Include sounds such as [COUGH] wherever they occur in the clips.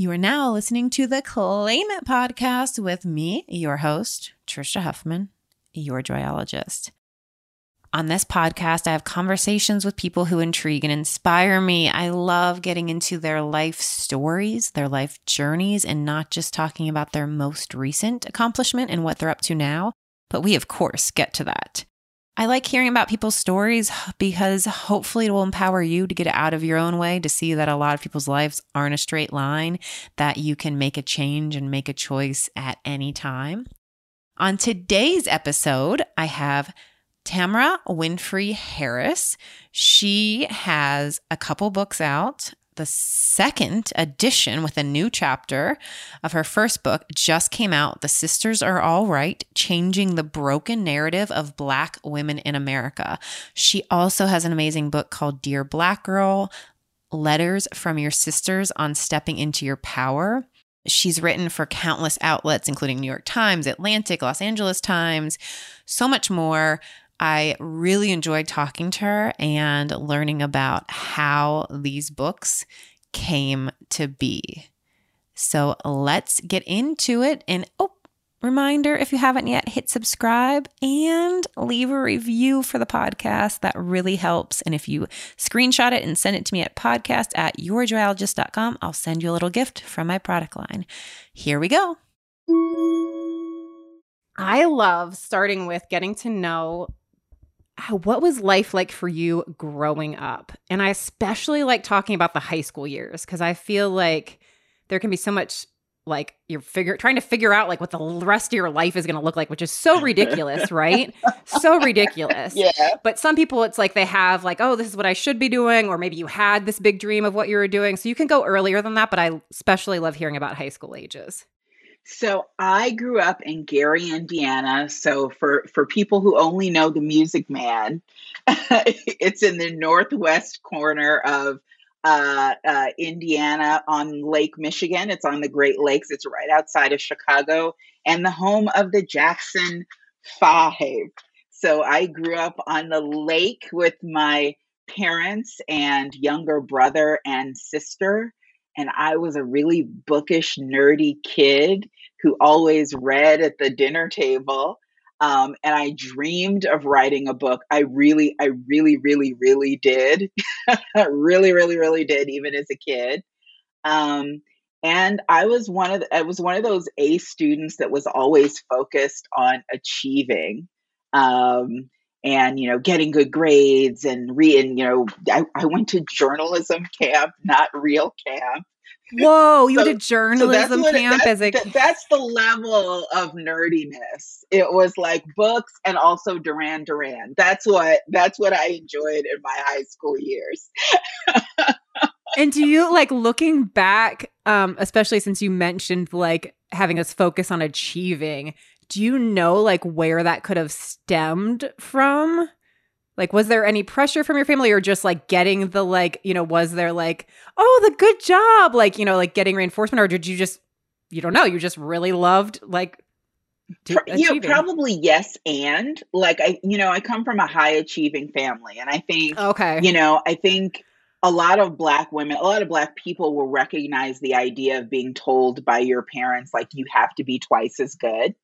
You are now listening to the Claim It podcast with me, your host, Trisha Huffman, your joyologist. On this podcast, I have conversations with people who intrigue and inspire me. I love getting into their life stories, their life journeys, and not just talking about their most recent accomplishment and what they're up to now, but we, of course, get to that. I like hearing about people's stories because hopefully it will empower you to get out of your own way, to see that a lot of people's lives aren't a straight line, that you can make a change and make a choice at any time. On today's episode, I have Tamara Winfrey Harris. She has a couple books out the second edition with a new chapter of her first book just came out. The Sisters Are All Right Changing the Broken Narrative of Black Women in America. She also has an amazing book called Dear Black Girl Letters from Your Sisters on Stepping into Your Power. She's written for countless outlets, including New York Times, Atlantic, Los Angeles Times, so much more. I really enjoyed talking to her and learning about how these books came to be. So let's get into it. And oh, reminder if you haven't yet, hit subscribe and leave a review for the podcast. That really helps. And if you screenshot it and send it to me at podcast at yourjoyologist.com, I'll send you a little gift from my product line. Here we go. I love starting with getting to know Ah, what was life like for you growing up? And I especially like talking about the high school years because I feel like there can be so much like you're figure trying to figure out like what the rest of your life is going to look like which is so ridiculous [LAUGHS] right? So ridiculous. Yeah. But some people it's like they have like oh this is what i should be doing or maybe you had this big dream of what you were doing. So you can go earlier than that but i especially love hearing about high school ages so I grew up in Gary, Indiana. So for for people who only know the Music Man, [LAUGHS] it's in the northwest corner of uh, uh, Indiana on Lake Michigan. It's on the Great Lakes. It's right outside of Chicago and the home of the Jackson Five. So I grew up on the lake with my parents and younger brother and sister and I was a really bookish, nerdy kid who always read at the dinner table. Um, and I dreamed of writing a book. I really, I really, really, really did. [LAUGHS] really, really, really did, even as a kid. Um, and I was one of the, I was one of those A students that was always focused on achieving. Um, and you know getting good grades and reading you know I, I went to journalism camp not real camp. Whoa you so, did journalism so camp as a that, that's the level of nerdiness. It was like books and also duran duran. That's what that's what i enjoyed in my high school years. And do you like looking back um especially since you mentioned like having us focus on achieving do you know like where that could have stemmed from? Like, was there any pressure from your family or just like getting the like, you know, was there like, oh, the good job, like, you know, like getting reinforcement, or did you just, you don't know, you just really loved like, you know, probably yes, and like I, you know, I come from a high achieving family, and I think, okay, you know, I think a lot of black women, a lot of black people will recognize the idea of being told by your parents, like, you have to be twice as good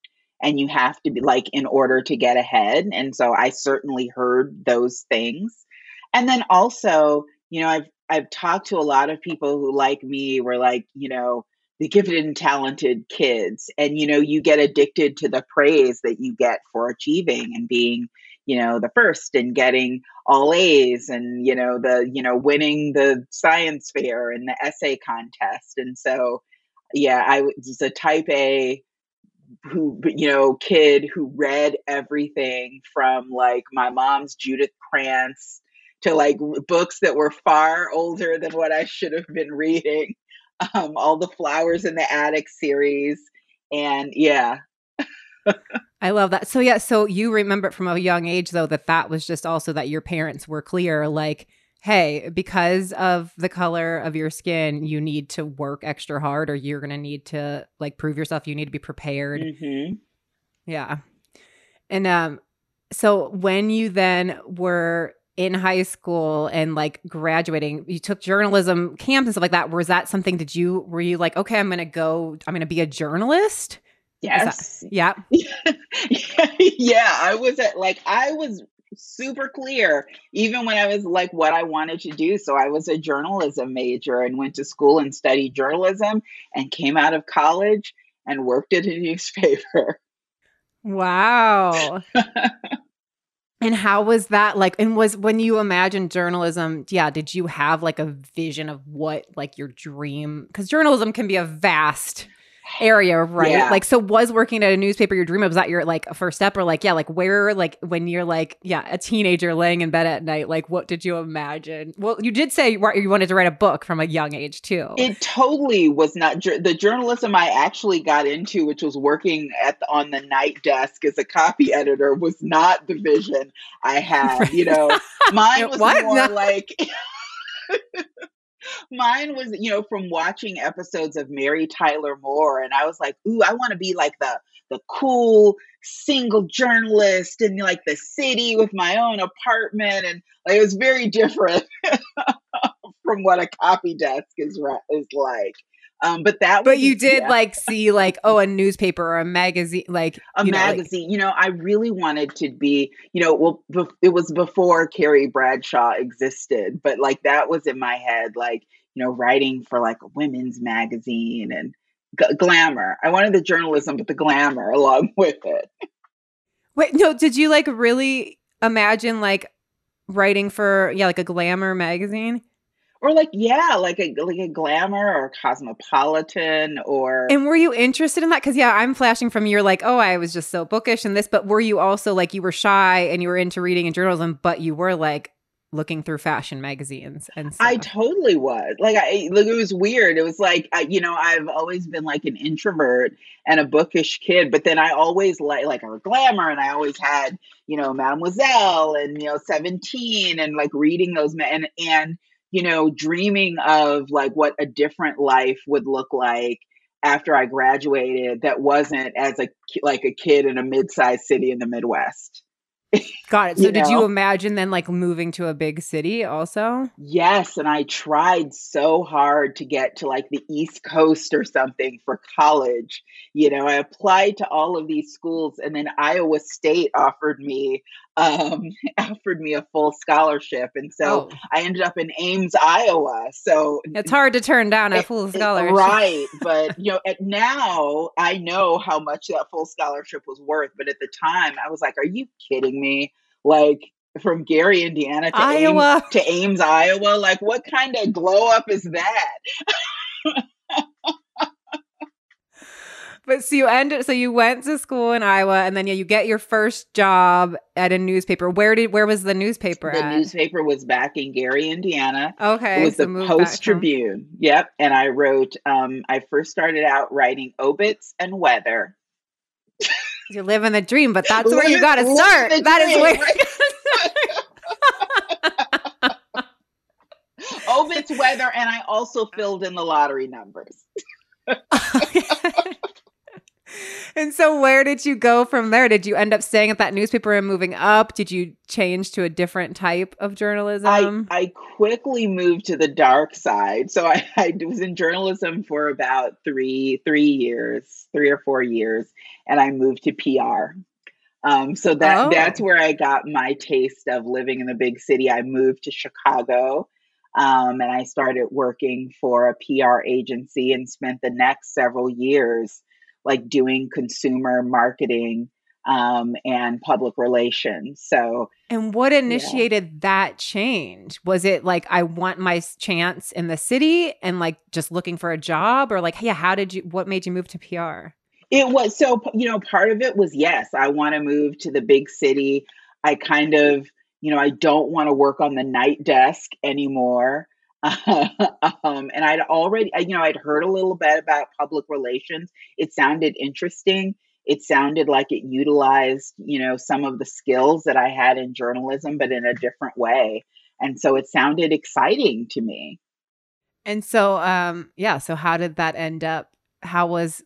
and you have to be like in order to get ahead. And so I certainly heard those things. And then also, you know, I've I've talked to a lot of people who like me were like, you know, the gifted and talented kids and you know, you get addicted to the praise that you get for achieving and being you know the first and getting all a's and you know the you know winning the science fair and the essay contest and so yeah i was a type a who you know kid who read everything from like my mom's Judith Krantz to like books that were far older than what I should have been reading. Um, all the Flowers in the Attic series, and yeah. I love that. So yeah, so you remember from a young age though that that was just also that your parents were clear, like hey, because of the color of your skin, you need to work extra hard or you're going to need to like prove yourself. You need to be prepared. Mm-hmm. Yeah. And um, so when you then were in high school and like graduating, you took journalism camps and stuff like that. Was that something? Did you were you like, okay, I'm gonna go, I'm gonna be a journalist? Yes. That, yeah. [LAUGHS] yeah. I was at like I was super clear even when I was like what I wanted to do. So I was a journalism major and went to school and studied journalism and came out of college and worked at a [LAUGHS] newspaper. Wow. [LAUGHS] And how was that like? And was when you imagined journalism, yeah, did you have like a vision of what like your dream? Because journalism can be a vast area, right? Yeah. Like, so was working at a newspaper your dream? Was that your like first step, or like, yeah, like where, like when you're like, yeah, a teenager laying in bed at night, like what did you imagine? Well, you did say you wanted to write a book from a young age too. It totally was not the journalism I actually got into, which was working at the, on the night desk as a copy editor, was not the vision I had. [LAUGHS] You know, mine [LAUGHS] was what? more no. like. [LAUGHS] Mine was, you know, from watching episodes of Mary Tyler Moore, and I was like, "Ooh, I want to be like the the cool single journalist in like the city with my own apartment," and like it was very different [LAUGHS] from what a copy desk is is like. Um, but that, but you did yeah. like see like oh a newspaper or a magazine, like a you magazine. Know, like, you know, I really wanted to be, you know, well, be- it was before Carrie Bradshaw existed, but like that was in my head, like you know, writing for like a women's magazine and g- glamour. I wanted the journalism, but the glamour along [LAUGHS] with it. Wait, no, did you like really imagine like writing for yeah, like a glamour magazine? Or like yeah like a like a glamour or cosmopolitan or and were you interested in that because yeah i'm flashing from you're like oh i was just so bookish and this but were you also like you were shy and you were into reading and journalism but you were like looking through fashion magazines and stuff. I totally was. Like I like it was weird. It was like I, you know, I've always been like an introvert and a bookish kid, but then I always like like a glamour and I always had, you know, Mademoiselle and you know 17 and like reading those and and you know, dreaming of like what a different life would look like after I graduated that wasn't as a like a kid in a mid-sized city in the Midwest. Got it. [LAUGHS] So did know? you imagine then like moving to a big city also? Yes, and I tried so hard to get to like the East Coast or something for college. You know, I applied to all of these schools and then Iowa State offered me um, [LAUGHS] offered me a full scholarship. And so oh. I ended up in Ames, Iowa. So it's hard to turn down a full scholarship. right. [LAUGHS] But, you know, at now I know how much that full scholarship was worth. But at the time, I was like, are you kidding me? Like, from Gary, Indiana to Iowa Ames, to Ames, Iowa. Like, what kind of glow up is that? [LAUGHS] But so you ended so you went to school in Iowa and then yeah, you get your first job at a newspaper. Where did where was the newspaper the at? newspaper was back in Gary, Indiana. Okay. It was so the Post Tribune. Yep. And I wrote um I first started out writing obits and weather. [LAUGHS] You're living the dream, but that's where you gotta start. That dream, is where right? [LAUGHS] obits weather and I also filled in the lottery numbers. [LAUGHS] and so where did you go from there? Did you end up staying at that newspaper and moving up? Did you change to a different type of journalism? I, I quickly moved to the dark side. So [LAUGHS] I, I was in journalism for about three three years, three or four years, and I moved to PR. Um, so that oh. that's where I got my taste of living in the big city. I moved to Chicago um, and I started working for a PR agency and spent the next several years like doing consumer marketing um, and public relations. So, and what initiated yeah. that change? Was it like I want my chance in the city and like just looking for a job, or like, yeah, how did you? What made you move to PR? It was so you know part of it was yes, I want to move to the big city. I kind of you know I don't want to work on the night desk anymore. [LAUGHS] um, and I'd already, you know, I'd heard a little bit about public relations. It sounded interesting. It sounded like it utilized, you know, some of the skills that I had in journalism, but in a different way. And so it sounded exciting to me. And so, um, yeah. So how did that end up? How was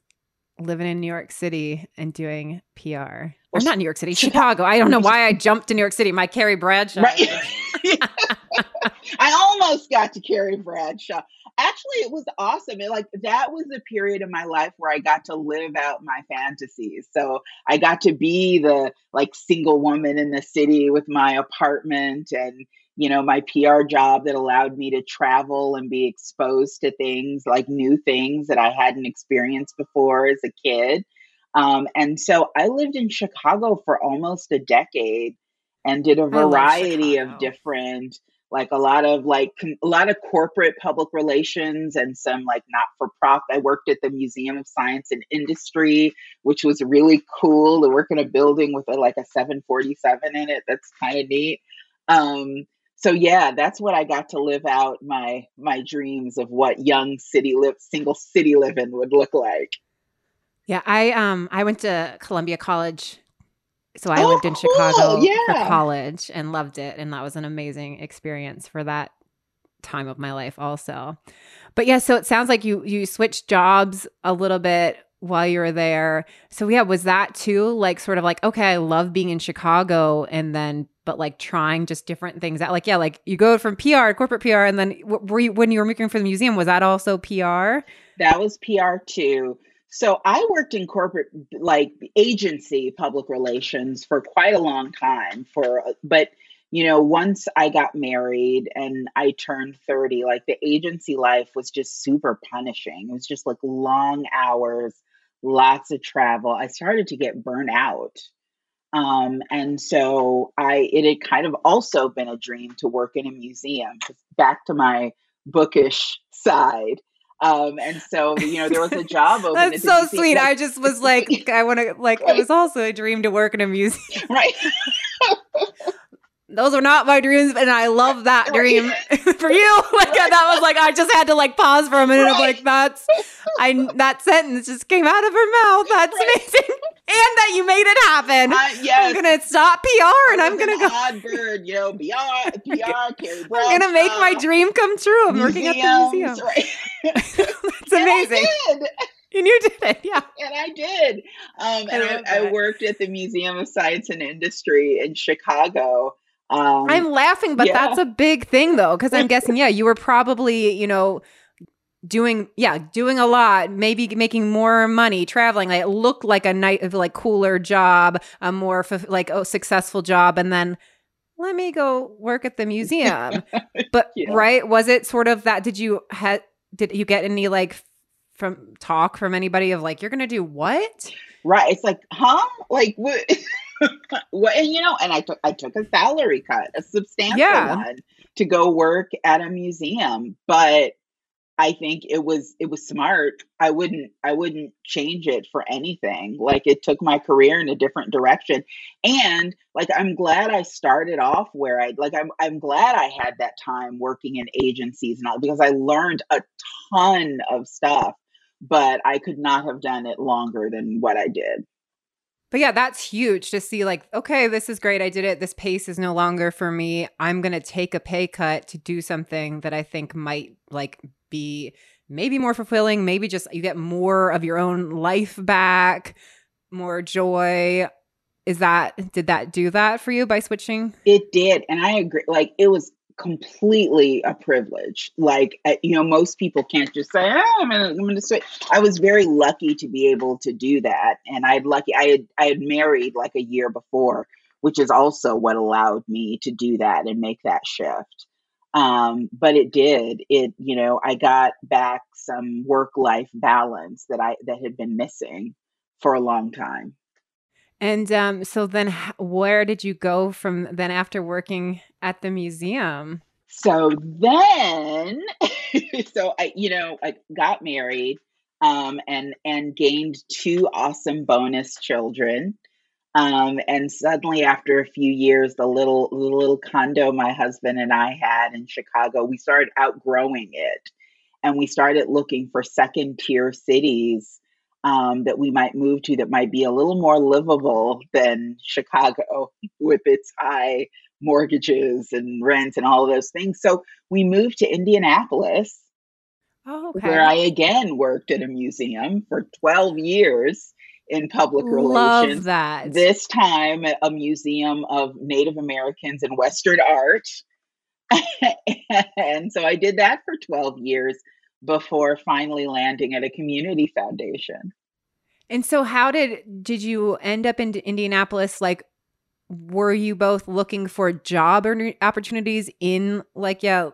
living in New York City and doing PR? Or not New York City, Chicago. I don't know [LAUGHS] why I jumped to New York City. My Carrie Bradshaw. Right. Almost got to Carrie Bradshaw. Actually, it was awesome. It, like that was a period of my life where I got to live out my fantasies. So I got to be the like single woman in the city with my apartment and you know my PR job that allowed me to travel and be exposed to things like new things that I hadn't experienced before as a kid. Um, and so I lived in Chicago for almost a decade and did a variety of different like a lot of like a lot of corporate public relations and some like not for profit. I worked at the Museum of Science and Industry, which was really cool to work in a building with a, like a 747 in it. That's kind of neat. Um, so yeah, that's what I got to live out my my dreams of what young city live single city living would look like. Yeah, I um I went to Columbia College so I oh, lived in oh, cool. Chicago yeah. for college and loved it. And that was an amazing experience for that time of my life also. But yeah, so it sounds like you you switched jobs a little bit while you were there. So yeah, was that too like sort of like okay, I love being in Chicago and then but like trying just different things out. Like yeah, like you go from PR, corporate PR and then were you when you were working for the museum was that also PR? That was PR too. So I worked in corporate like agency public relations for quite a long time for but you know once I got married and I turned 30 like the agency life was just super punishing. It was just like long hours, lots of travel. I started to get burnt out. Um, and so I it had kind of also been a dream to work in a museum. Back to my bookish [LAUGHS] side. Um, and so, you know, there was a job open. That's so sweet. Like, I just was like, I want to, like, right. it was also a dream to work in a museum. [LAUGHS] Right. [LAUGHS] Those are not my dreams, and I love that dream [LAUGHS] for you. [LAUGHS] Like that was like I just had to like pause for a minute. Right. Of like that's I that sentence just came out of her mouth. That's right. amazing [LAUGHS] and that you made it happen. Uh, yes. I'm gonna stop PR and I'm gonna go. Odd bird, you know, PR, PR, Carrie Brown. I'm gonna make my dream come true. I'm working at the museum. Right. That's amazing. And you did it, yeah. And I did. Um, and I, I, worked at the Museum of Science and Industry in Chicago. Um, I'm laughing, but yeah. that's a big thing, though, because I'm guessing, yeah, you were [LAUGHS] probably, you know, doing yeah doing a lot maybe making more money traveling like it looked like a night of like cooler job a more like a successful job and then let me go work at the museum [LAUGHS] but yeah. right was it sort of that did you had did you get any like from talk from anybody of like you're gonna do what right it's like huh like what [LAUGHS] [LAUGHS] what and you know and i took i took a salary cut a substantial yeah. one to go work at a museum but I think it was it was smart. I wouldn't I wouldn't change it for anything. Like it took my career in a different direction. And like I'm glad I started off where I like I'm I'm glad I had that time working in agencies and all because I learned a ton of stuff, but I could not have done it longer than what I did. But yeah, that's huge to see like, okay, this is great. I did it. This pace is no longer for me. I'm going to take a pay cut to do something that I think might like be maybe more fulfilling, maybe just you get more of your own life back, more joy. Is that did that do that for you by switching? It did, and I agree. Like it was completely a privilege. Like uh, you know, most people can't just say, oh, "I'm gonna, I'm gonna switch." I was very lucky to be able to do that, and I'd lucky I had I had married like a year before, which is also what allowed me to do that and make that shift um, but it did it you know i got back some work life balance that i that had been missing for a long time and um, so then where did you go from then after working at the museum? So then [LAUGHS] so i you know i got married um, and and gained two awesome bonus children. Um, and suddenly, after a few years, the little the little condo my husband and I had in Chicago, we started outgrowing it, and we started looking for second tier cities um, that we might move to that might be a little more livable than Chicago [LAUGHS] with its high mortgages and rents and all of those things. So we moved to Indianapolis, oh, okay. where I again worked at a museum for 12 years in public Love relations. that. This time, a museum of Native Americans and Western art. [LAUGHS] and so I did that for 12 years before finally landing at a community foundation. And so how did did you end up in Indianapolis like were you both looking for job or opportunities in like yeah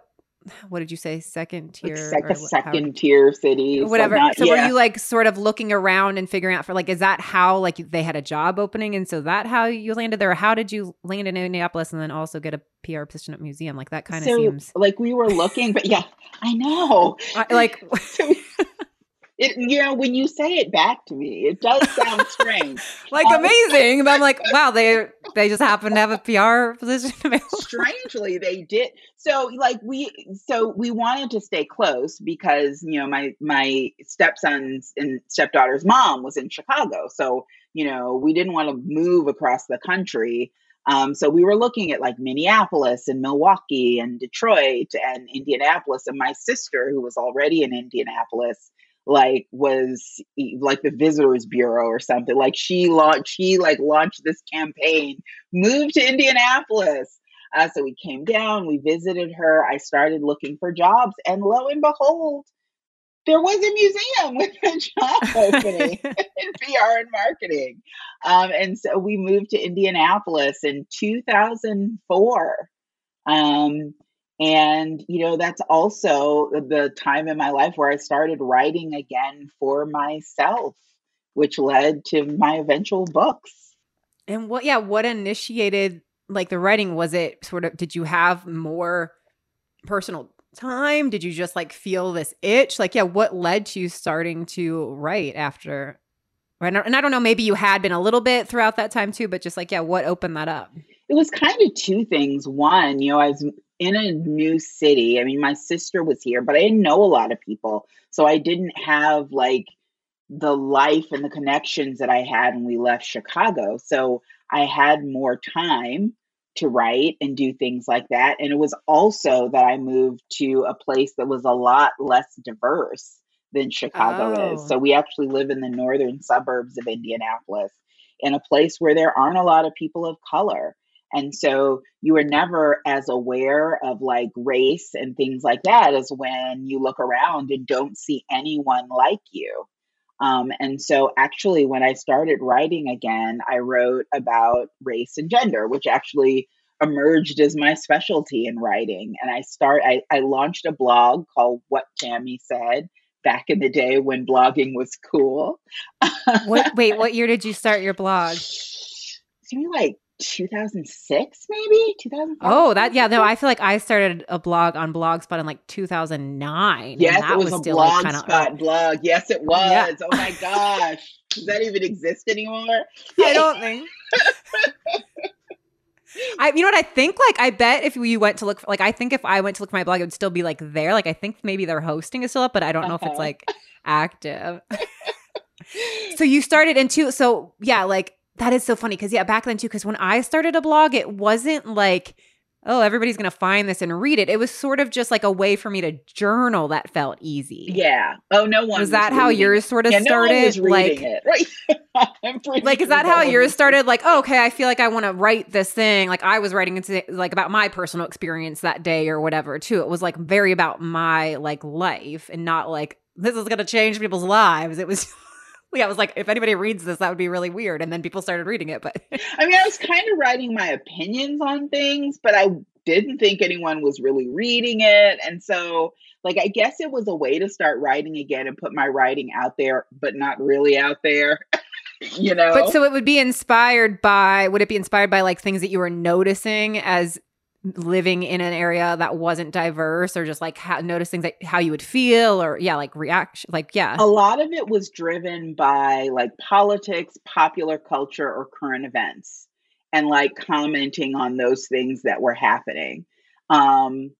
what did you say second tier like, like second how, tier cities whatever. so yeah. were you like sort of looking around and figuring out for like is that how like they had a job opening and so that how you landed there? How did you land in Indianapolis and then also get a PR position at museum? Like that kind of so, seems like we were looking but yeah I know. I, like [LAUGHS] it you know when you say it back to me it does sound strange [LAUGHS] like um, amazing but i'm like wow they they just happen to have a pr position [LAUGHS] strangely they did so like we so we wanted to stay close because you know my my stepson's and stepdaughter's mom was in chicago so you know we didn't want to move across the country um, so we were looking at like Minneapolis and Milwaukee and Detroit and Indianapolis. And my sister, who was already in Indianapolis, like was like the visitors bureau or something like she launched she like launched this campaign moved to indianapolis uh, so we came down we visited her i started looking for jobs and lo and behold there was a museum with a job [LAUGHS] opening in PR and marketing. Um, and so we moved to Indianapolis in 2004. Um, and, you know, that's also the time in my life where I started writing again for myself, which led to my eventual books. And what, yeah, what initiated like the writing? Was it sort of, did you have more personal time? Did you just like feel this itch? Like, yeah, what led to you starting to write after? Right. And I don't know, maybe you had been a little bit throughout that time too, but just like, yeah, what opened that up? It was kind of two things. One, you know, I was in a new city. I mean, my sister was here, but I didn't know a lot of people. So I didn't have like the life and the connections that I had when we left Chicago. So I had more time to write and do things like that. And it was also that I moved to a place that was a lot less diverse than Chicago oh. is. So we actually live in the northern suburbs of Indianapolis in a place where there aren't a lot of people of color. And so you are never as aware of like race and things like that as when you look around and don't see anyone like you. Um, and so, actually, when I started writing again, I wrote about race and gender, which actually emerged as my specialty in writing. And I start, I, I launched a blog called What Tammy Said back in the day when blogging was cool. what, wait, [LAUGHS] what year did you start your blog? It's like 2006 maybe 2005 oh that yeah no i feel like i started a blog on blogspot in like 2009 yes it was, was a still blogspot like blog yes it was yeah. oh my gosh does that even exist anymore [LAUGHS] i don't think [LAUGHS] I, you know what I think? Like, I bet if you went to look, for, like, I think if I went to look for my blog, it would still be like there. Like, I think maybe their hosting is still up, but I don't know uh-huh. if it's uh-huh. like active. [LAUGHS] so you started into, so yeah, like that is so funny because yeah, back then too. Because when I started a blog, it wasn't like oh everybody's gonna find this and read it. It was sort of just like a way for me to journal that felt easy. Yeah. Oh no one was, was that how yours sort of yeah, started? No like it. [LAUGHS] right. like is that how yours started? Like oh, okay, I feel like I want to write this thing. Like I was writing into like about my personal experience that day or whatever too. It was like very about my like life and not like this is gonna change people's lives. It was yeah, I was like, if anybody reads this, that would be really weird. And then people started reading it. But I mean, I was kind of writing my opinions on things, but I didn't think anyone was really reading it. And so, like, I guess it was a way to start writing again and put my writing out there, but not really out there. [LAUGHS] you know but so it would be inspired by would it be inspired by like things that you were noticing as living in an area that wasn't diverse or just like noticing that how you would feel or yeah like reaction like yeah. A lot of it was driven by like politics popular culture or current events and like commenting on those things that were happening. Um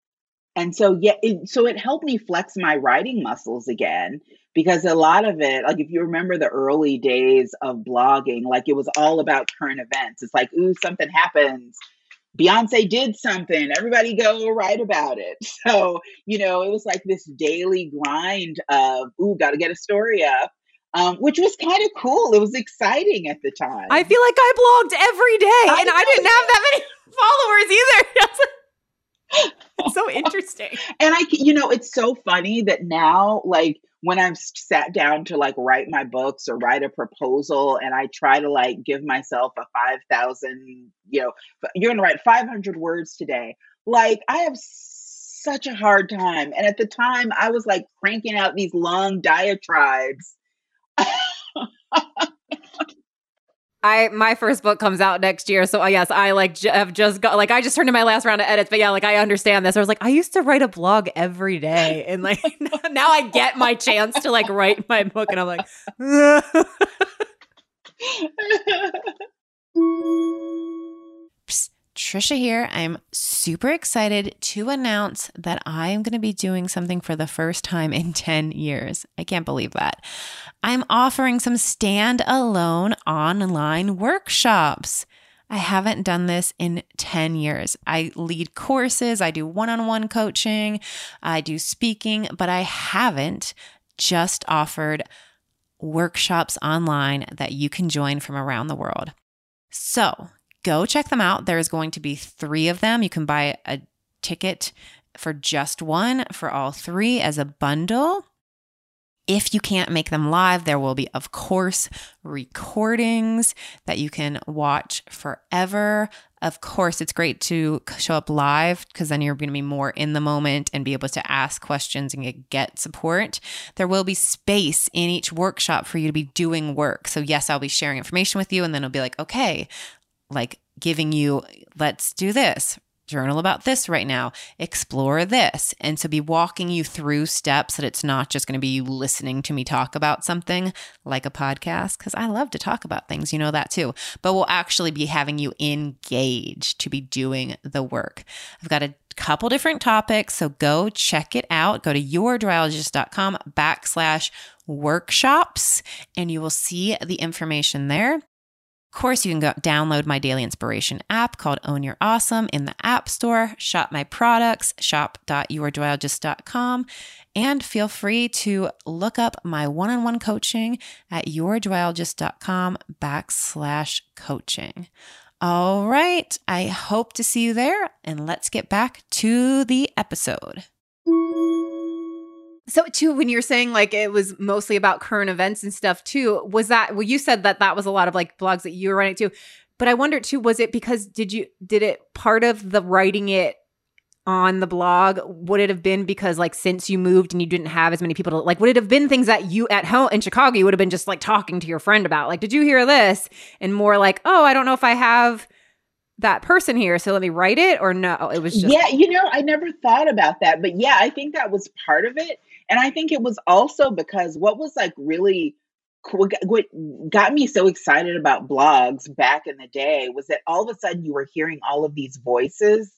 and so yeah it, so it helped me flex my writing muscles again because a lot of it like if you remember the early days of blogging like it was all about current events. It's like ooh something happens Beyonce did something, everybody go write about it. [LAUGHS] So, you know, it was like this daily grind of, ooh, got to get a story up. Um, which was kind of cool. It was exciting at the time. I feel like I blogged every day, I and I didn't have that many [LAUGHS] followers either. [LAUGHS] so interesting. And I, you know, it's so funny that now, like, when I've sat down to like write my books or write a proposal and I try to like give myself a 5,000, you know, you're going to write 500 words today. Like, I have such a hard time. And at the time, I was like cranking out these long diatribes. [LAUGHS] I my first book comes out next year, so uh, yes, I like j- have just got like I just turned in my last round of edits, but yeah, like I understand this. I was like, I used to write a blog every day, and like [LAUGHS] now I get my chance to like write my book, and I'm like. [LAUGHS] [LAUGHS] Trisha here. I'm super excited to announce that I am going to be doing something for the first time in [LAUGHS] 10 years. I can't believe that. I'm offering some standalone online workshops. I haven't done this in 10 years. I lead courses, I do one on one coaching, I do speaking, but I haven't just offered workshops online that you can join from around the world. So go check them out. There's going to be three of them. You can buy a ticket for just one for all three as a bundle. If you can't make them live, there will be, of course, recordings that you can watch forever. Of course, it's great to show up live because then you're going to be more in the moment and be able to ask questions and get support. There will be space in each workshop for you to be doing work. So, yes, I'll be sharing information with you, and then it'll be like, okay, like giving you, let's do this, journal about this right now, explore this. And so be walking you through steps that it's not just going to be you listening to me talk about something like a podcast, because I love to talk about things, you know that too. But we'll actually be having you engaged to be doing the work. I've got a couple different topics, so go check it out. Go to yourjoyologist.com backslash workshops and you will see the information there course, you can go download my daily inspiration app called Own Your Awesome in the App Store, shop my products, shop.yourjoyologist.com, and feel free to look up my one on one coaching at yourjoyologist.com backslash coaching. All right, I hope to see you there, and let's get back to the episode. So too, when you're saying like it was mostly about current events and stuff too, was that well? You said that that was a lot of like blogs that you were writing too, but I wonder too, was it because did you did it part of the writing it on the blog? Would it have been because like since you moved and you didn't have as many people to like? Would it have been things that you at home in Chicago you would have been just like talking to your friend about? Like, did you hear this? And more like, oh, I don't know if I have that person here so let me write it or no it was just yeah you know i never thought about that but yeah i think that was part of it and I think it was also because what was like really what got me so excited about blogs back in the day was that all of a sudden you were hearing all of these voices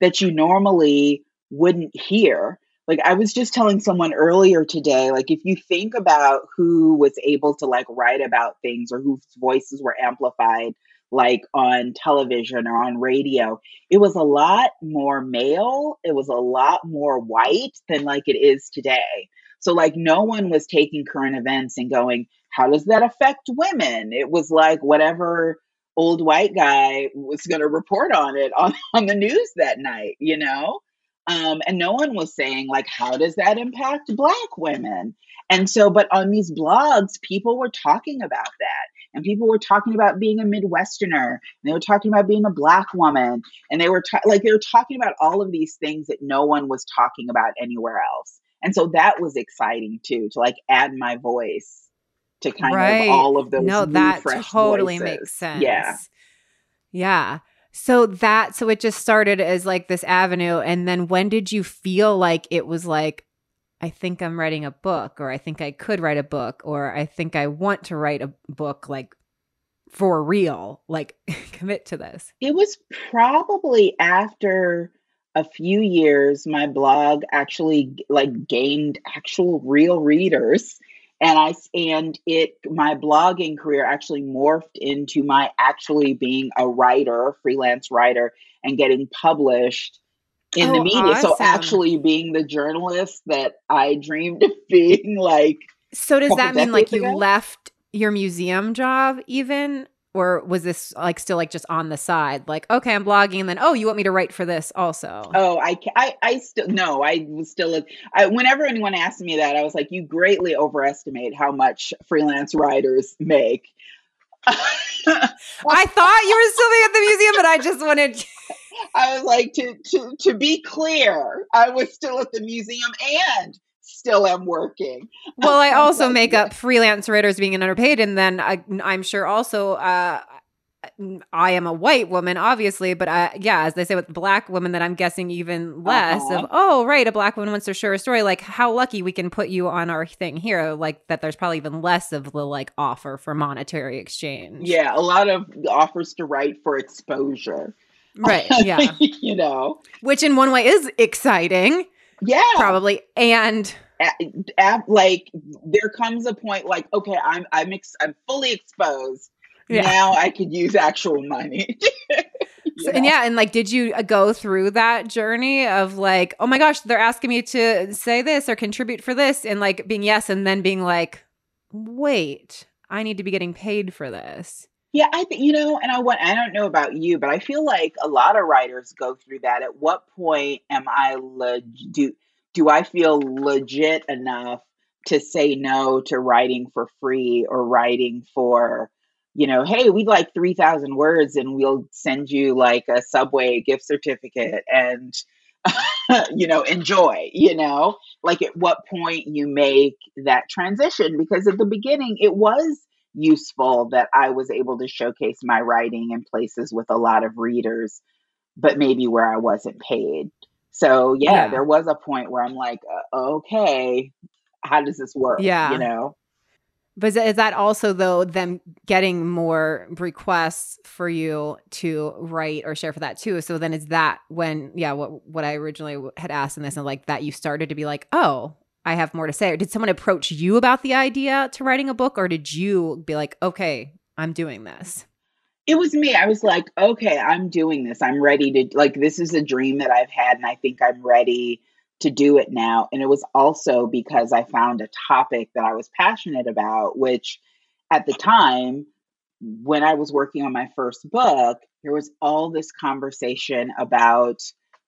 that you normally wouldn't hear. Like I was just telling someone earlier today, like if you think about who was able to like write about things or whose voices were amplified, like on television or on radio, it was a lot more male. It was a lot more white than like it is today. So, like, no one was taking current events and going, how does that affect women? It was like whatever old white guy was going to report on it on, [LAUGHS] on the news that night, you know? Um, and no one was saying, like, how does that impact Black women? And so, but on these blogs, people were talking about that and people were talking about being a midwesterner and they were talking about being a black woman and they were ta- like they were talking about all of these things that no one was talking about anywhere else and so that was exciting too to like add my voice to kind right. of all of those no that totally voices. makes sense yeah yeah so that so it just started as like this avenue and then when did you feel like it was like I think I'm writing a book, or I think I could write a book, or I think I want to write a book like for real, like [LAUGHS] commit to this? It was probably after a few years my blog actually like gained actual real readers and I and it my blogging career actually morphed into my actually being a writer, freelance writer and getting published in oh, the media. Awesome. So actually being the journalist that I dreamed of [LAUGHS] being like So does that mean like you left your museum job even or was this like still like just on the side like okay i'm blogging and then oh you want me to write for this also oh i i, I still no i was still I, whenever anyone asked me that i was like you greatly overestimate how much freelance writers make [LAUGHS] i thought you were still at the museum but i just wanted i was like to to to be clear i was still at the museum and still am working. Well, I [LAUGHS] also make up [LAUGHS] freelance writers being underpaid, and then I, am sure also uh, I am a white woman, obviously, but uh, yeah, as they say with black women, that I'm guessing even less uh-huh. of. Oh, right, a black woman wants to share a story. Like how lucky we can put you on our thing here. Like that, there's probably even less of the like offer for monetary exchange. Yeah, a lot of offers to write for exposure. Right. [LAUGHS] Yeah. you know, which in one way is exciting. Yeah. Probably. And like there comes a point like okay i'm i'm ex- i'm fully exposed yeah. now i could use actual money [LAUGHS] so, and yeah and like did you uh, go through that journey of like oh my gosh they're asking me to say this or contribute for this and like being yes and then being like wait i need to be getting paid for this yeah i think you know and i want i don't know about you but i feel like a lot of writers go through that at what point am i leg- do do I feel legit enough to say no to writing for free or writing for, you know, hey, we'd like 3,000 words and we'll send you like a Subway gift certificate and, [LAUGHS] you know, enjoy, you know, like at what point you make that transition? Because at the beginning, it was useful that I was able to showcase my writing in places with a lot of readers, but maybe where I wasn't paid. So yeah, yeah, there was a point where I'm like, uh, okay, how does this work? Yeah, you know. But is that also though them getting more requests for you to write or share for that too? So then is that when yeah, what what I originally had asked in this and like that you started to be like, oh, I have more to say. Or did someone approach you about the idea to writing a book, or did you be like, okay, I'm doing this? it was me. I was like, okay, I'm doing this. I'm ready to like this is a dream that I've had and I think I'm ready to do it now. And it was also because I found a topic that I was passionate about, which at the time when I was working on my first book, there was all this conversation about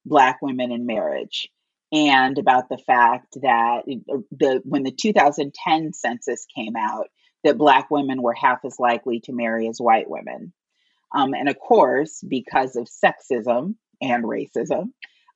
black women in marriage and about the fact that the when the 2010 census came out that black women were half as likely to marry as white women. Um, and of course, because of sexism and racism,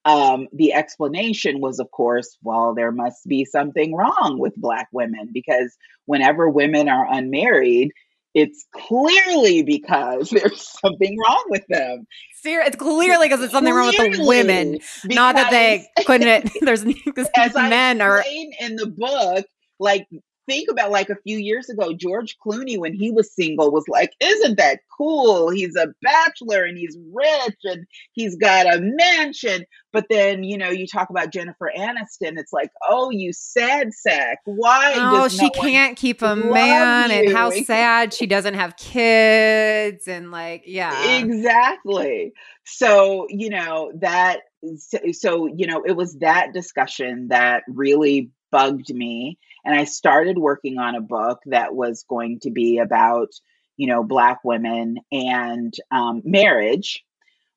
um, the explanation was, of course, well, there must be something wrong with Black women because whenever women are unmarried, it's clearly because there's [LAUGHS] something wrong with them. It's clearly because there's something clearly, wrong with the women, not that they couldn't. [LAUGHS] There's [LAUGHS] as men I are in the book. Like think about like a few years ago, George Clooney, when he was single, was like, Isn't that cool? He's a bachelor and he's rich and he's got a mansion. But then, you know, you talk about Jennifer Aniston, it's like, Oh, you sad sack. Why? Oh, she no can't keep a man, you? and how [LAUGHS] sad she doesn't have kids. And like, yeah. Exactly. So, you know, that so, so you know, it was that discussion that really bugged me and I started working on a book that was going to be about, you know, Black women and um, marriage.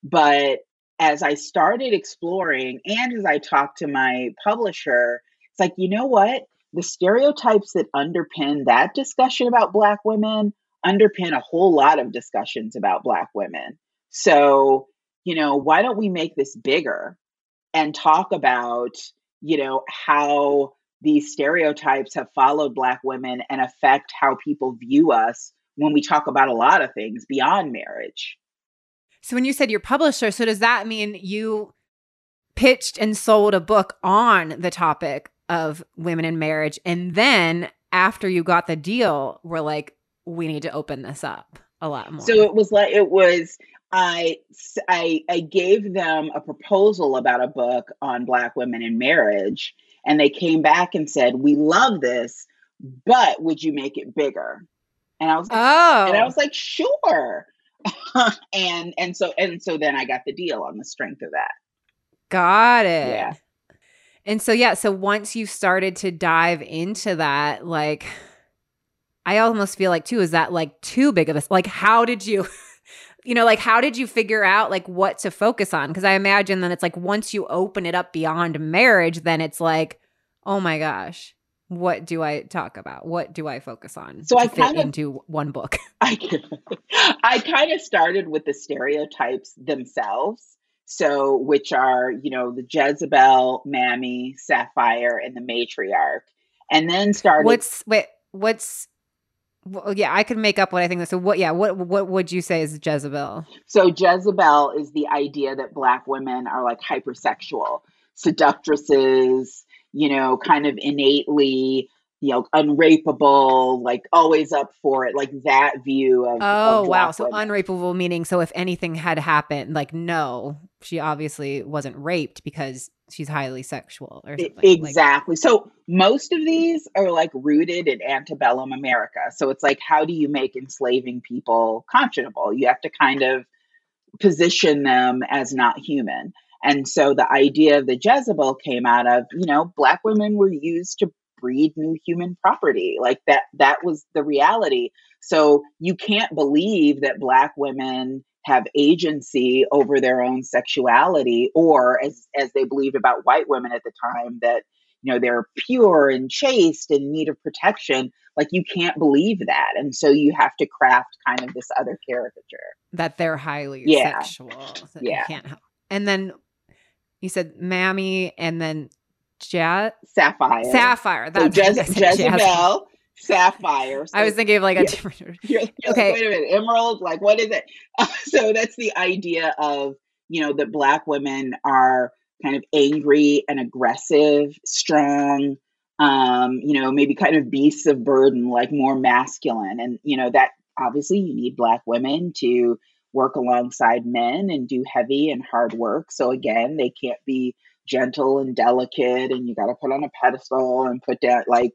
But as I started exploring and as I talked to my publisher, it's like, you know what? The stereotypes that underpin that discussion about Black women underpin a whole lot of discussions about Black women. So, you know, why don't we make this bigger and talk about, you know, how these stereotypes have followed Black women and affect how people view us when we talk about a lot of things beyond marriage. So, when you said your publisher, so does that mean you pitched and sold a book on the topic of women in marriage? And then after you got the deal, we're like, we need to open this up a lot more. So it was like, it was, I, I, I gave them a proposal about a book on Black women in marriage and they came back and said, "We love this, but would you make it bigger?" And I was like, oh, and I oh. was like, "Sure." [LAUGHS] and and so and so then I got the deal on the strength of that. Got it. Yeah. And so yeah, so once you started to dive into that, like I almost feel like too is that like too big of a like how did you you know like how did you figure out like what to focus on because I imagine then it's like once you open it up beyond marriage then it's like oh my gosh what do I talk about? What do I focus on? So I kind of into one book. [LAUGHS] I [LAUGHS] I kind of started with the stereotypes themselves. So which are, you know, the Jezebel, Mammy, Sapphire, and the matriarch. And then started What's wait, what's well, yeah, I could make up what I think. So what? Yeah, what what would you say is Jezebel? So Jezebel is the idea that black women are like hypersexual seductresses, you know, kind of innately, you know, unrapeable, like always up for it, like that view of. Oh of wow! So women. unrapeable meaning so if anything had happened, like no, she obviously wasn't raped because she's highly sexual or something. Exactly. Like, so most of these are like rooted in antebellum America. So it's like, how do you make enslaving people conscionable? You have to kind of position them as not human. And so the idea of the Jezebel came out of, you know, black women were used to breed new human property. Like that that was the reality. So you can't believe that black women have agency over their own sexuality or as as they believed about white women at the time that you know they're pure and chaste and need of protection like you can't believe that and so you have to craft kind of this other caricature that they're highly yeah. sexual yeah and then you said Mammy and then Jet Sapphire. Sapphire. That's so Je- Jezebel. Sapphire. So, I was thinking of like a different. [LAUGHS] You're, you're okay. Like, Wait a minute, emerald. Like, what is it? Uh, [LAUGHS] so that's the idea of you know that black women are kind of angry and aggressive, strong. Um, you know, maybe kind of beasts of burden, like more masculine, and you know that obviously you need black women to work alongside men and do heavy and hard work. So again, they can't be gentle and delicate and you got to put on a pedestal and put down like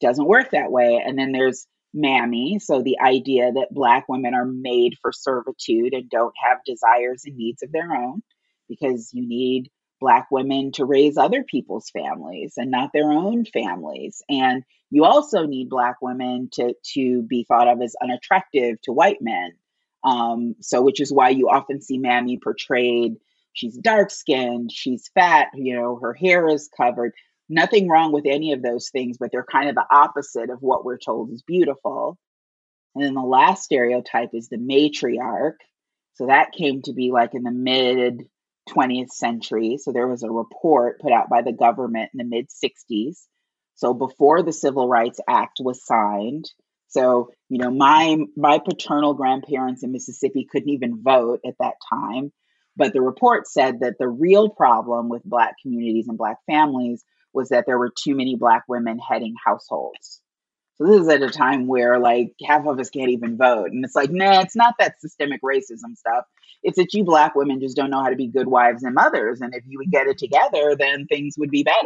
doesn't work that way. And then there's mammy, so the idea that black women are made for servitude and don't have desires and needs of their own because you need black women to raise other people's families and not their own families and you also need black women to to be thought of as unattractive to white men um, so, which is why you often see Mammy portrayed. She's dark skinned, she's fat, you know, her hair is covered. Nothing wrong with any of those things, but they're kind of the opposite of what we're told is beautiful. And then the last stereotype is the matriarch. So that came to be like in the mid 20th century. So there was a report put out by the government in the mid 60s. So before the Civil Rights Act was signed, so, you know, my my paternal grandparents in Mississippi couldn't even vote at that time, but the report said that the real problem with black communities and black families was that there were too many black women heading households. So this is at a time where like half of us can't even vote. And it's like, nah, it's not that systemic racism stuff. It's that you black women just don't know how to be good wives and mothers. And if you would get it together, then things would be better.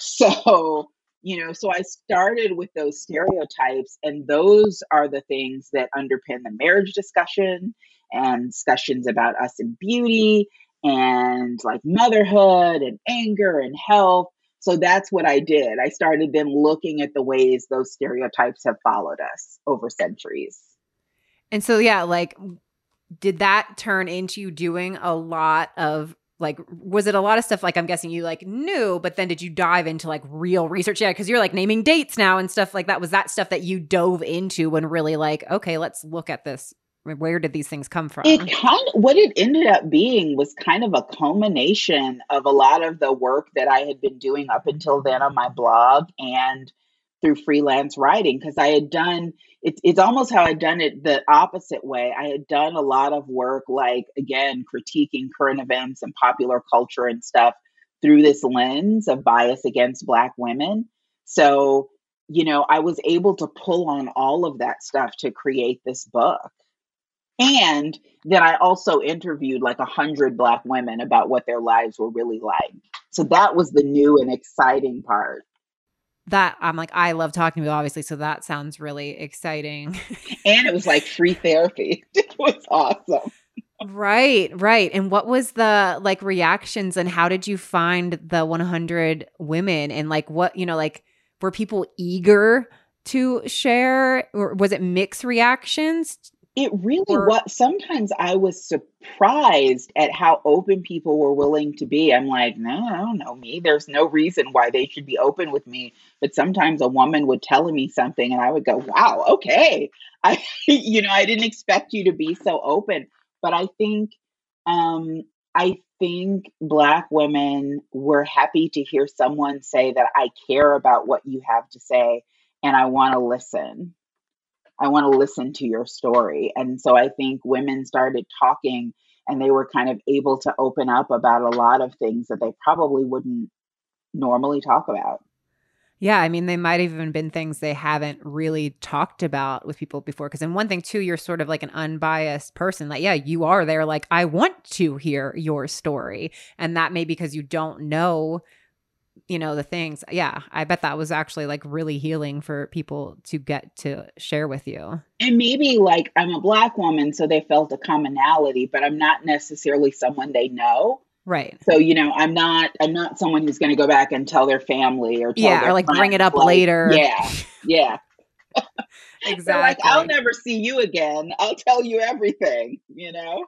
So you know so i started with those stereotypes and those are the things that underpin the marriage discussion and discussions about us and beauty and like motherhood and anger and health so that's what i did. I started then looking at the ways those stereotypes have followed us over centuries. And so yeah like did that turn into you doing a lot of like was it a lot of stuff like i'm guessing you like knew but then did you dive into like real research? Yeah because you're like naming dates now and stuff like that. Was that stuff that you dove into when really like okay let's look at this where did these things come from it kind of what it ended up being was kind of a culmination of a lot of the work that i had been doing up until then on my blog and through freelance writing because I had done it's it's almost how I'd done it the opposite way. I had done a lot of work like again critiquing current events and popular culture and stuff through this lens of bias against black women. So, you know, I was able to pull on all of that stuff to create this book. And then I also interviewed like a hundred black women about what their lives were really like. So that was the new and exciting part that I'm like, I love talking to you, obviously. So that sounds really exciting. [LAUGHS] and it was like free therapy. [LAUGHS] it was awesome. Right, right. And what was the like reactions and how did you find the 100 women and like what, you know, like were people eager to share or was it mixed reactions? It really Or- was. Sometimes I was surprised at how open people were willing to be. I'm like, no, I don't know me. There's no reason why they should be open with me. But sometimes a woman would tell me something and I would go, wow, okay. [LAUGHS] I, you know, I didn't expect you to be so open. But I think, um, I think Black women were happy to hear someone say that I care about what you have to say and I want to listen. I want to listen to your story. And so I think women started talking and they were kind of able to open up about a lot of things that they probably wouldn't normally talk about. Yeah, I mean, they might have even been things they haven't really talked about with people before. Because, in one thing, too, you're sort of like an unbiased person. Like, yeah, you are there. Like, I want to hear your story. And that may be because you don't know, you know, the things. Yeah, I bet that was actually like really healing for people to get to share with you. And maybe like I'm a black woman, so they felt a commonality, but I'm not necessarily someone they know. Right. So, you know, I'm not I'm not someone who's gonna go back and tell their family or Yeah, or like bring it up like, later. Yeah, yeah. [LAUGHS] [LAUGHS] Exactly. like, I'll never see you again. I'll tell you everything, you know?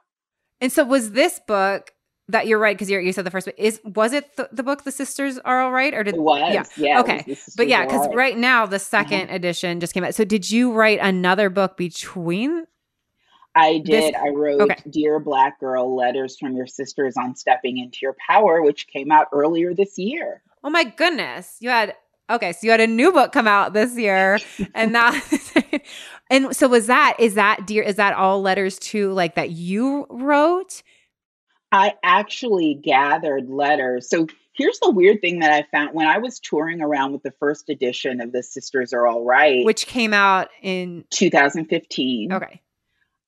And so, was this book that you're right? Because you said the first one is was it the, the book The Sisters Are All Right, or did It was. Yeah. Yeah. Okay. But yeah, because right now the Uh-huh. 2nd edition just came out. So did you write another book between? I This- did. I wrote okay. Dear Black Girl Letters from Your Sisters on Stepping into Your Power, which came out earlier this year. Oh my goodness, you had okay. So you had a new book come out this year, and that. [LAUGHS] and so was that is that dear is that all letters to like that you wrote? I actually gathered letters. So here's the weird thing that I found when I was touring around with the first edition of The Sisters Are All Right, Which came out in 2015. okay.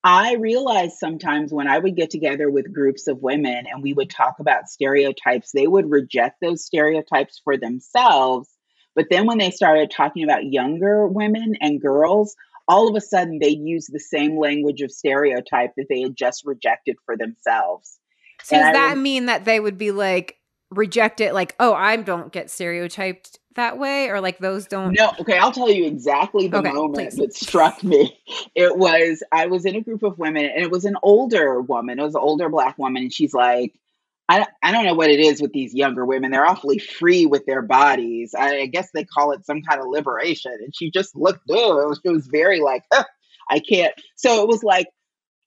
I realized sometimes when I would get together with groups of women and we would talk about stereotypes, they would reject those stereotypes for themselves. But then when they started talking about younger women and girls, all of a sudden they'd use the same language of stereotype that they had just rejected for themselves. So And does that rem- mean that they would be like reject it like, oh, I don't get stereotyped that way? Or like those don't No, okay, I'll tell you exactly the Okay, moment please. that struck me. It was I was in a group of women and it was an older woman. It was an older black woman and she's like I, I don't know what it is with these younger women. They're awfully free with their bodies. I, I guess they call it some kind of liberation. And she just looked, oh, she was, very like, "Ugh, I can't. So it was like,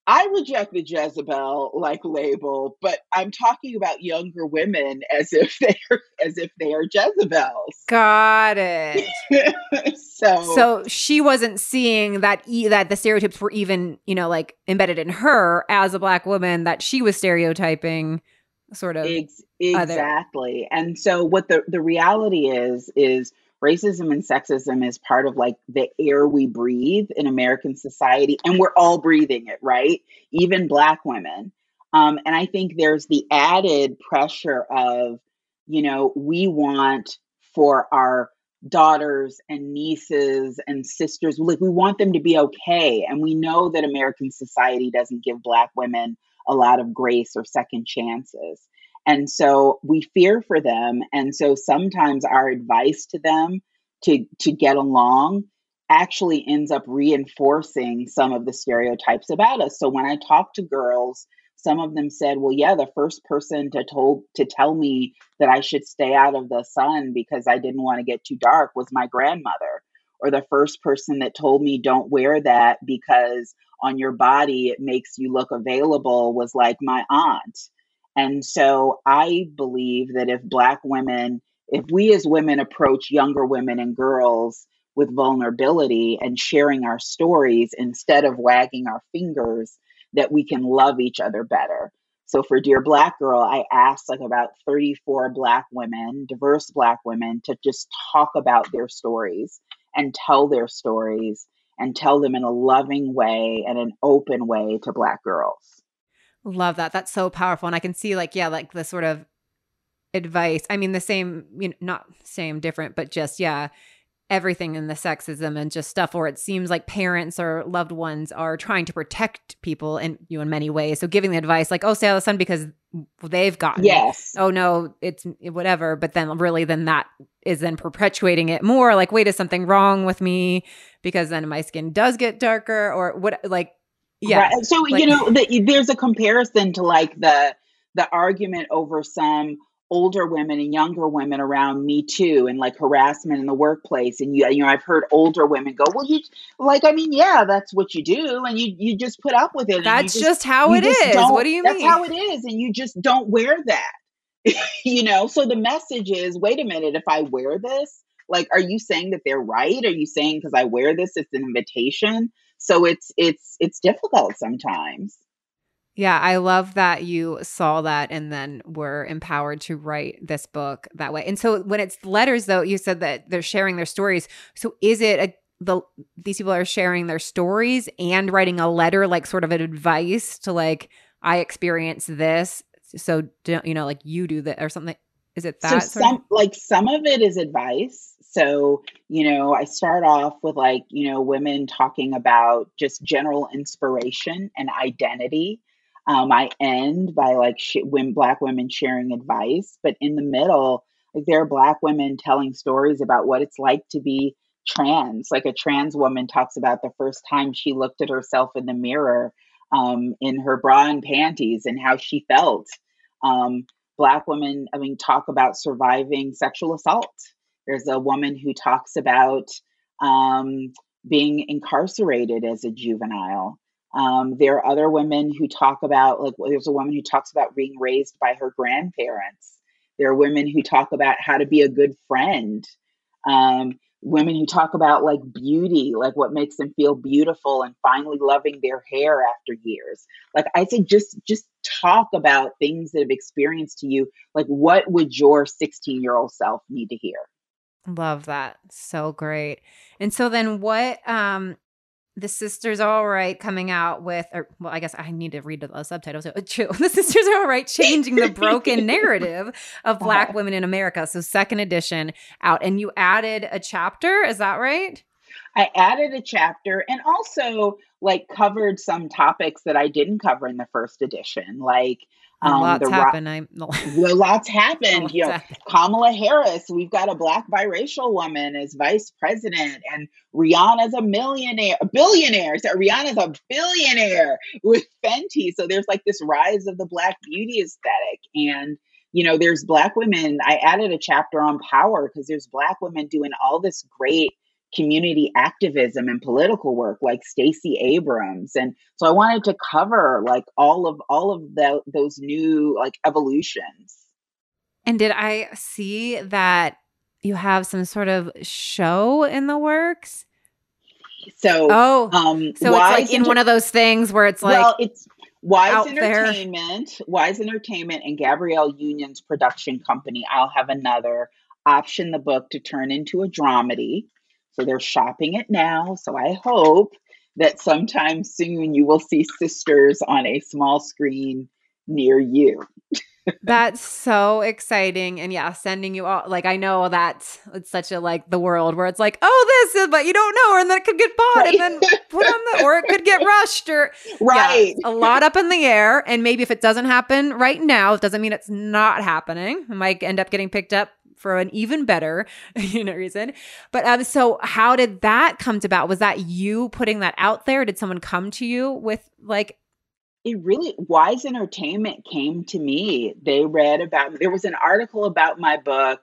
I reject the Jezebel like label, but I'm talking about younger women as if [LAUGHS] they're as if they are Jezebels. got [LAUGHS] it. so so she wasn't seeing that e- that the stereotypes were even you know like embedded in her as a black woman that she was stereotyping sort of Ex- other- exactly. And so what the the reality is is racism and sexism is part of like the air we breathe in American society and we're all breathing it, right? Even black women. Um, and I think there's the added pressure of, you know, we want for our daughters and nieces and sisters, like we want them to be okay. And we know that American society doesn't give black women a lot of grace or second chances. And so we fear for them. And so sometimes our advice to them to, to get along actually ends up reinforcing some of the stereotypes about us. So when I talk to girls, some of them said, "Well, yeah, the first person to told to tell me that I should stay out of the sun because I didn't want to get too dark was my grandmother." Or the first person that told me don't wear that because on your body it makes you look available was like my aunt. And so I believe that if Black women, if we as women approach younger women and girls with vulnerability and sharing our stories instead of wagging our fingers, that we can love each other better. So for Dear Black Girl, I asked like about 34 Black women, diverse Black women, to just talk about their stories and tell their stories and tell them in a loving way and an open way to Black girls. Love that. That's so powerful. And I can see like, yeah, like the sort of advice. I mean, the same, you know, not same, different, but just, yeah, everything in the sexism and just stuff where it seems like parents or loved ones are trying to protect people and you know, in many ways. So giving the advice like, oh, stay out of the sun because they've gotten. Yes. Oh no, it's whatever. But then really, then that is then perpetuating it more. Like, wait, is something wrong with me? Because then my skin does get darker, or what? Like, yeah. Right. So like, you know, the, there's a comparison to like the the argument over some older women and younger women around me too and like harassment in the workplace and you you know I've heard older women go well you like I mean yeah that's what you do and you you just put up with it that's just, just, how it just is what do you that's mean that's how it is and you just don't wear that [LAUGHS] you know so the message is wait a minute if I wear this like are you saying that they're right are you saying because I wear this it's an invitation so it's it's it's difficult sometimes yeah, I love that you saw that and then were empowered to write this book that way. And so when it's letters though, you said that they're sharing their stories. So is it a the these people are sharing their stories and writing a letter like sort of an advice to like I experienced this, so don't you know like you do that or something is it that so some like some of it is advice so you know i start off with like you know women talking about just general inspiration and identity um, I end by like sh- when black women sharing advice, but in the middle, like there are black women telling stories about what it's like to be trans. Like a trans woman talks about the first time she looked at herself in the mirror um, in her bra and panties and how she felt. Um, black women, I mean, talk about surviving sexual assault. There's a woman who talks about um, being incarcerated as a juvenile. Um, there are other women who talk about, like, there's a woman who talks about being raised by her grandparents. There are women who talk about how to be a good friend. Um, women who talk about like beauty, like what makes them feel beautiful and finally loving their hair after years. Like I say, just just talk about things that have experienced to you. Like what would your 16 year old self need to hear? Love that. So great. And so then what um the sisters are all right coming out with or well i guess i need to read the subtitles true [LAUGHS] the sisters are all right changing the broken narrative of [LAUGHS] black women in america so second edition out and you added a chapter is that right i added a chapter and also like covered some topics that i didn't cover in the first edition like um, lots the, happened. I'm, [LAUGHS] well, lots happened. Lots you know, happened. Kamala Harris. We've got a black biracial woman as vice president, and Rihanna's a millionaire, a billionaire. So Rihanna's a billionaire with Fenty. So there's like this rise of the black beauty aesthetic, and you know, there's black women. I added a chapter on power because there's black women doing all this great community activism and political work like Stacey Abrams and so I wanted to cover like all of all of the, those new like evolutions. And did I see that you have some sort of show in the works? So oh, um, so it's like in one of those things where it's like well, it's Wise Entertainment, there. Wise Entertainment, and Gabrielle Union's production company. I'll have another option the book to turn into a dramedy. So they're shopping it now. So I hope that sometime soon you will see Sisters on a small screen near you. that's so exciting. And yeah, sending you all like I know that it's such a like the world where it's like, oh, this is but you don't know, and then it could get bought right. and then put on the or it could get rushed or [LAUGHS] right. Yeah, a lot up in the air. And maybe if it doesn't happen right now, it doesn't mean it's not happening. It might end up getting picked up for an even better [LAUGHS] you know reason but um so how did that come to about was that you putting that out there did someone come to you with like it really wise entertainment came to me they read about there was an article about my book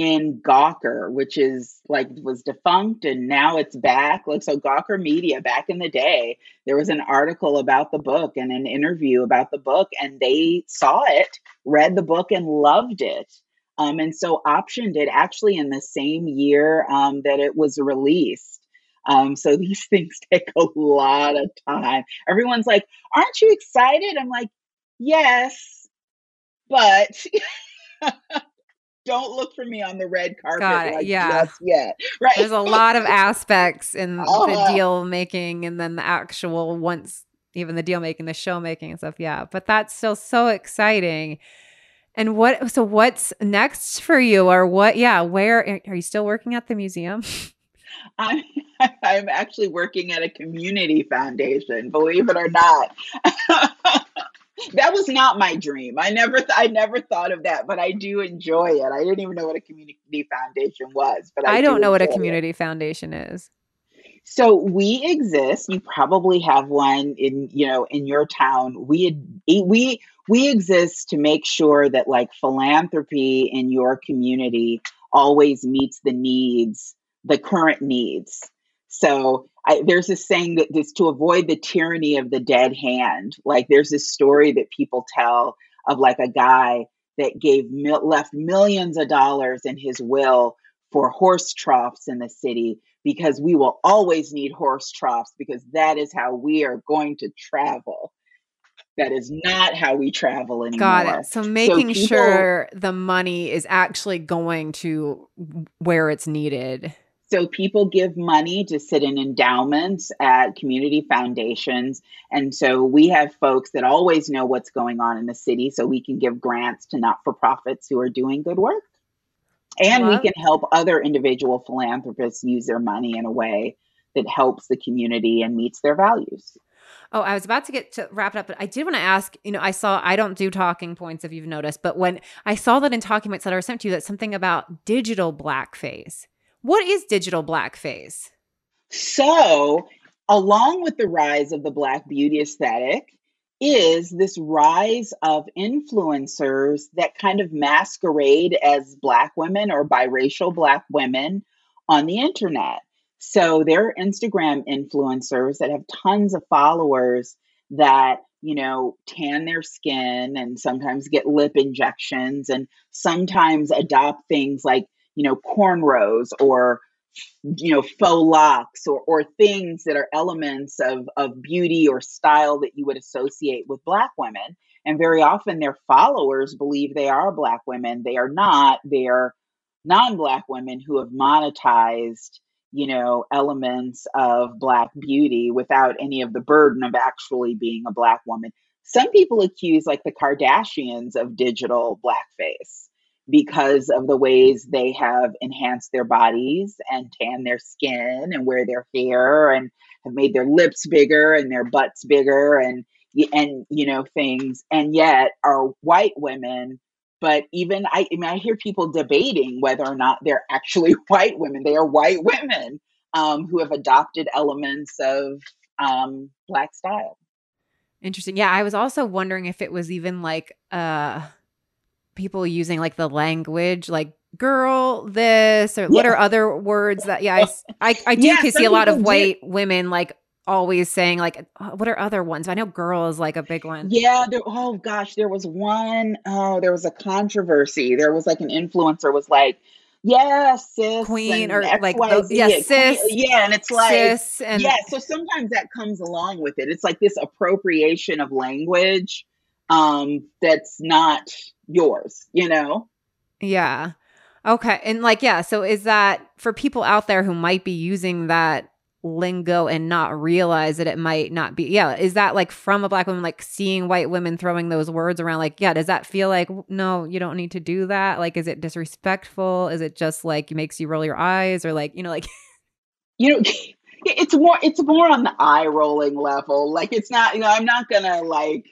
in Gawker, which is like was defunct and now it's back. Like so Gawker Media back in the day, there was an article about the book and an interview about the book and they saw it, read the book and loved it. Um, and so optioned it actually in the same year um, that it was released. Um, so [LAUGHS] these things take a lot of time. Everyone's like, Aren't you excited? I'm like, Yes, but [LAUGHS] don't look for me on the red carpet like yeah. just yet. [LAUGHS] Right. There's a lot of aspects in uh-huh. the deal making and then the actual once even the deal making, the show making and stuff. Yeah. But that's still so exciting. And what, so what's next for you or what, yeah, where are you still working at the museum? [LAUGHS] I'm, [LAUGHS] I'm actually working at a community foundation, believe it or not. [LAUGHS] that was not my dream. I never, th- I never thought of that, but I do enjoy it. I didn't even know what a community foundation was, but I, I don't do know what a enjoy it. community foundation is. So we exist. You probably have one in, you know, in your town. We we we exist to make sure that like philanthropy in your community always meets the needs, the current needs. So I, there's this saying that is to avoid the tyranny of the dead hand. Like there's this story that people tell of like a guy that gave left millions of dollars in his will for horse troughs in the city because we will always need horse troughs because that is how we are going to travel. That is not how we travel anymore. Got it. So making people- sure the money is actually going to where it's needed. So people give money to sit in endowments at community foundations. And so we have folks that always know what's going on in the city so we can give grants to not for profits who are doing good work. And we can help other individual philanthropists use their money in a way that helps the community and meets their values. Oh, I was about to get to wrap it up, but I did want to ask. You know, I saw I don't do talking points if you've noticed, but when I saw that in talking points that I sent to you, that something about digital blackface. What is digital blackface? So, along with the rise of the Black beauty aesthetic, is this rise of influencers that kind of masquerade as Black women or biracial Black women on the internet. So, there are Instagram influencers that have tons of followers that, you know, tan their skin and sometimes get lip injections and sometimes adopt things like, you know, cornrows or you know faux locks or or things that are elements of of beauty or style that you would associate with black women. And very often their followers believe they are black women. They are not. They are non-black women who have monetized you know elements of black beauty without any of the burden of actually being a black woman. Some people accuse like the kardashians of digital blackface because of the ways they have enhanced their bodies and tan their skin and wear their hair and have made their lips bigger and their butts bigger and and you know things. And yet are white women but even I, I mean I hear people debating whether or not they're actually [LAUGHS] white women they are white women um, who have adopted elements of um, black style Interesting. Yeah, I was also wondering if it was even like uh people using like the language like girl this or what are other words that yeah I I do Yeah, see a lot of people do. white women like always saying like uh, what are other ones? I know girl is like a big one. Yeah, there, oh gosh, there was one oh, there was a controversy. There was like an influencer was like, yeah, sis, Queen or, like, those- yeah, queen- yeah, and it's like, Cis and yeah, so sometimes that comes along with it. It's like this appropriation of language um that's not yours, you know? Yeah. Okay. And like, yeah. So is that for people out there who might be using that lingo and not realize that it might not be, yeah. Is that like from a black woman, like seeing white women throwing those words around? Like, yeah. Does that feel like, no, you don't need to do that? Like, is it disrespectful? Is it just like makes you roll your eyes or like, you know, like, [LAUGHS] you know [LAUGHS] it's more it's more on the eye rolling level like it's not you know i'm not gonna like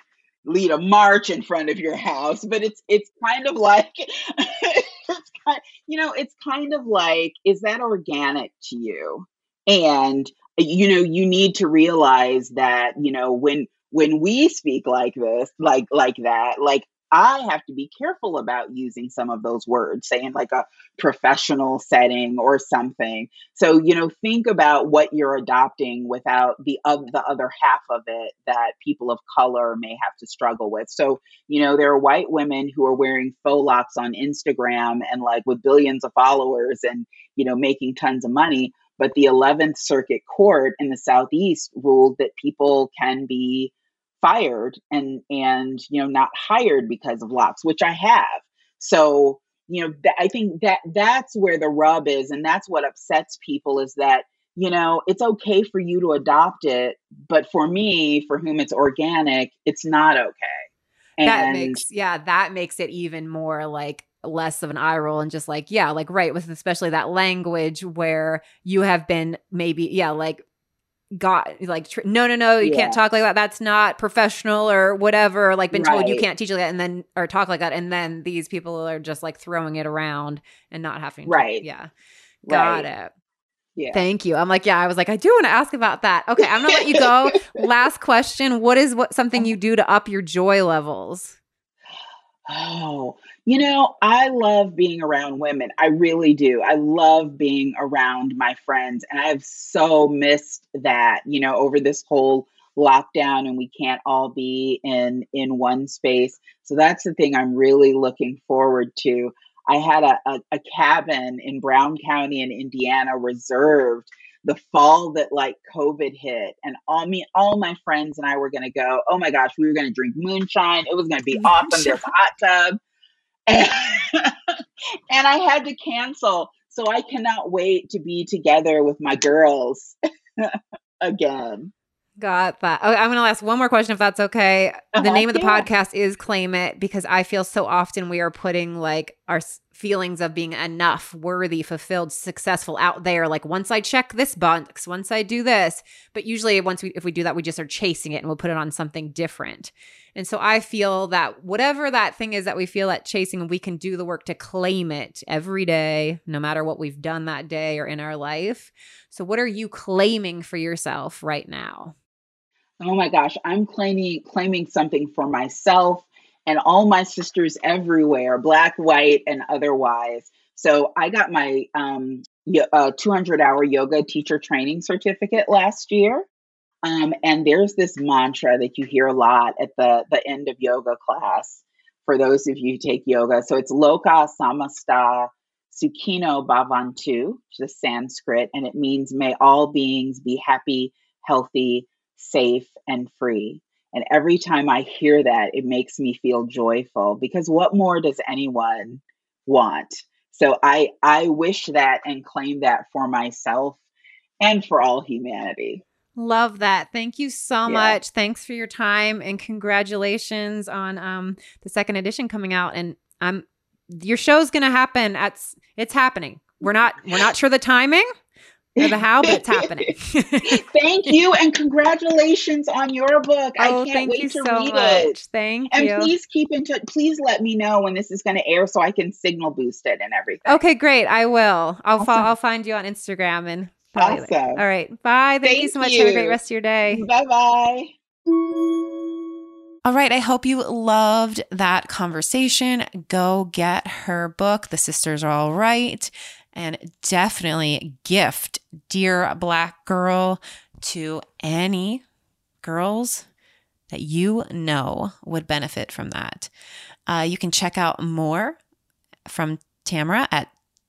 lead a march in front of your house but it's it's kind of like [LAUGHS] it's kind you know it's kind of like is that organic to you and you know you need to realize that you know when when we speak like this like like that like i have to be careful about using some of those words say in like a professional setting or something so, you know, think about what you're adopting without the of the other half of it that people of color may have to struggle with. So, you know, there are white women who are wearing faux locks on Instagram and like with billions of followers and, you know, making tons of money. But the 11th Circuit Court in the Southeast ruled that people can be fired and and you know not hired because of locks, which I have. So you know th- i think that that's where the rub is and that's what upsets people is that you know it's okay for you to adopt it but for me for whom it's organic it's not okay that makes, yeah, that makes it even more like less of an eye roll and just like, yeah, like, right, with especially that language where you have been maybe, yeah, like, got like tr- no no no you Yeah. can't talk like that. That's not professional or whatever like been told you can't teach like that and then or talk like that and then these people are just like throwing it around and not having to, Right. yeah. Got Right. it. Yeah. thank you. I'm like yeah i was like i do want to ask about that. Okay i'm gonna let you go. [LAUGHS] Last question what is what something uh-huh. you do to up your joy levels Oh, you know, I love being around women. I really do. I love being around my friends. And I've so missed that, you know, over this whole lockdown and we can't all be in in one space. So that's the thing I'm really looking forward to. I had a, a, a cabin in Brown County in Indiana reserved the fall that like COVID hit, and all me, all my friends and I were gonna go. Oh my gosh, we were gonna drink moonshine. It was gonna be awesome. There's a hot tub, and, [LAUGHS] and I had to cancel. So I cannot wait to be together with my girls [LAUGHS] again. Got that. Okay, I'm going to ask one more question if that's okay. The Uh-huh, name of the yeah. podcast is Claim It because I feel so often we are putting like our feelings of being enough, worthy, fulfilled, successful out there. Like once I check this box, once I do this. But usually, once we, if we do that, we just are chasing it and we'll put it on something different. And so I feel that whatever that thing is that we feel that chasing, we can do the work to claim it every day, no matter what we've done that day or in our life. So, what are you claiming for yourself right now? Oh my gosh, I'm claiming claiming something for myself and all my sisters everywhere, black, white, and otherwise. So I got my um, uh, 200 hour yoga teacher training certificate last year. Um, and there's this mantra that you hear a lot at the, the end of yoga class for those of you who take yoga. So it's Loka Samasta Sukhino Bhavantu, which is Sanskrit, and it means may all beings be happy, healthy, safe, and free. And every time I hear that, it makes me feel joyful because what more does anyone want? So I I wish that and claim that for myself and for all humanity. Love that. Thank you so Yeah. much. Thanks for your time and congratulations on um the second edition coming out and I'm your show's going to happen at it's happening. We're not we're not sure the timing or the how, but it's [LAUGHS] happening. [LAUGHS] Thank you and congratulations on your book. I oh, can't thank wait you to so read much. it. Thank And you. please keep in touch. Please let me know when this is going to air so I can signal boost it and everything. Okay, great. I will. I'll fo- I'll find you on Instagram and tell later. Awesome. All right. Bye. Thank, you so much. Have a great rest of your day. Bye bye. All right. I hope you loved that conversation. Go get her book, The Sisters Are All Right, and definitely gift Dear Black Girl to any girls that you know would benefit from that. Uh, you can check out more from Tamara at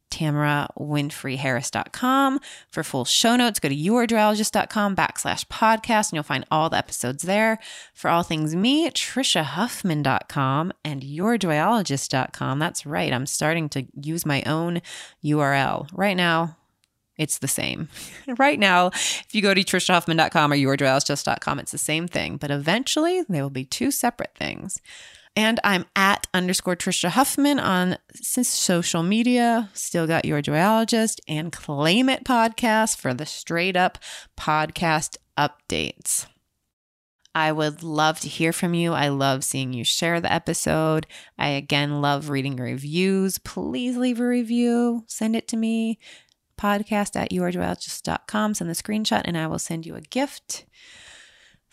TamaraWinfreyHarris.com. For full show notes, go to yourjoyologist.com backslash podcast and you'll find all the episodes there. For all things me, TrishaHuffman.com and yourjoyologist.com. That's right. I'm starting to use my own URL. Right now, it's the same. [LAUGHS] right now, if you go to TrishaHuffman.com or yourjoyologist.com, it's the same thing. But eventually, they will be two separate things. And I'm at underscore Trisha Huffman on social media. Still got your joyologist and Claim It podcast for the straight up podcast updates. I would love to hear from you. I love seeing you share the episode. I again love reading reviews. Please leave a review. Send it to me. Podcast at yourjoyologist.com. Send the screenshot and I will send you a gift.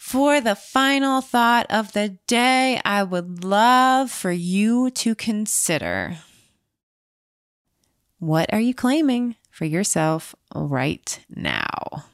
For the final thought of the day, I would love for you to consider what are you claiming for yourself right now?